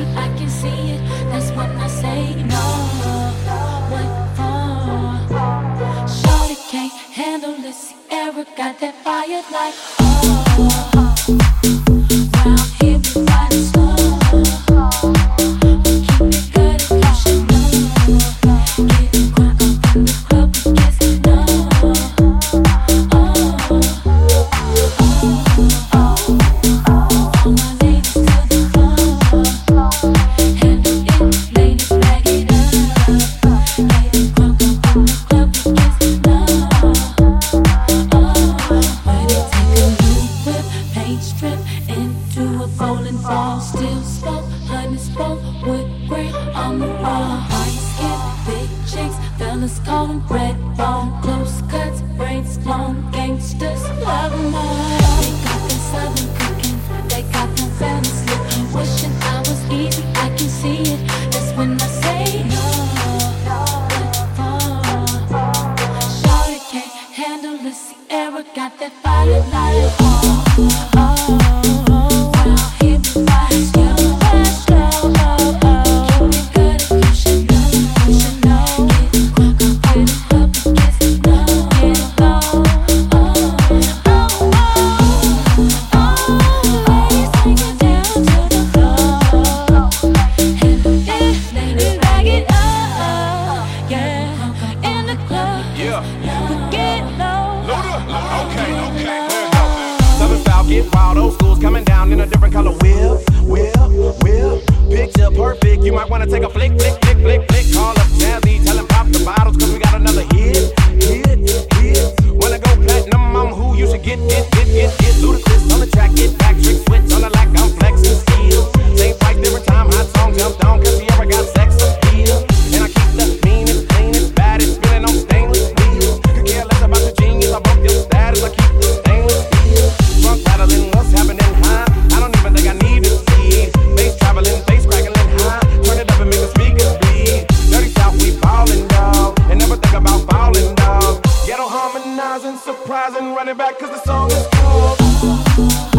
I can see it. That's when I say no. What for? Shorty can't handle this. Eric got that fire like oh. oh, oh. each trip into a bowling ball. Still spoke, honey spoke with great on the wall. High skin, big cheeks, fellas call red bone. Close cuts, brains blown, gangsters love them all. They got them southern cooking, they got them family slipping. Wishing I was easy, I can see it. That's when I say no. Got that fire, fire, fire. a different color whip, whip, whip. Picture perfect, you might wanna take a flick, flick. running back cause the song is cool.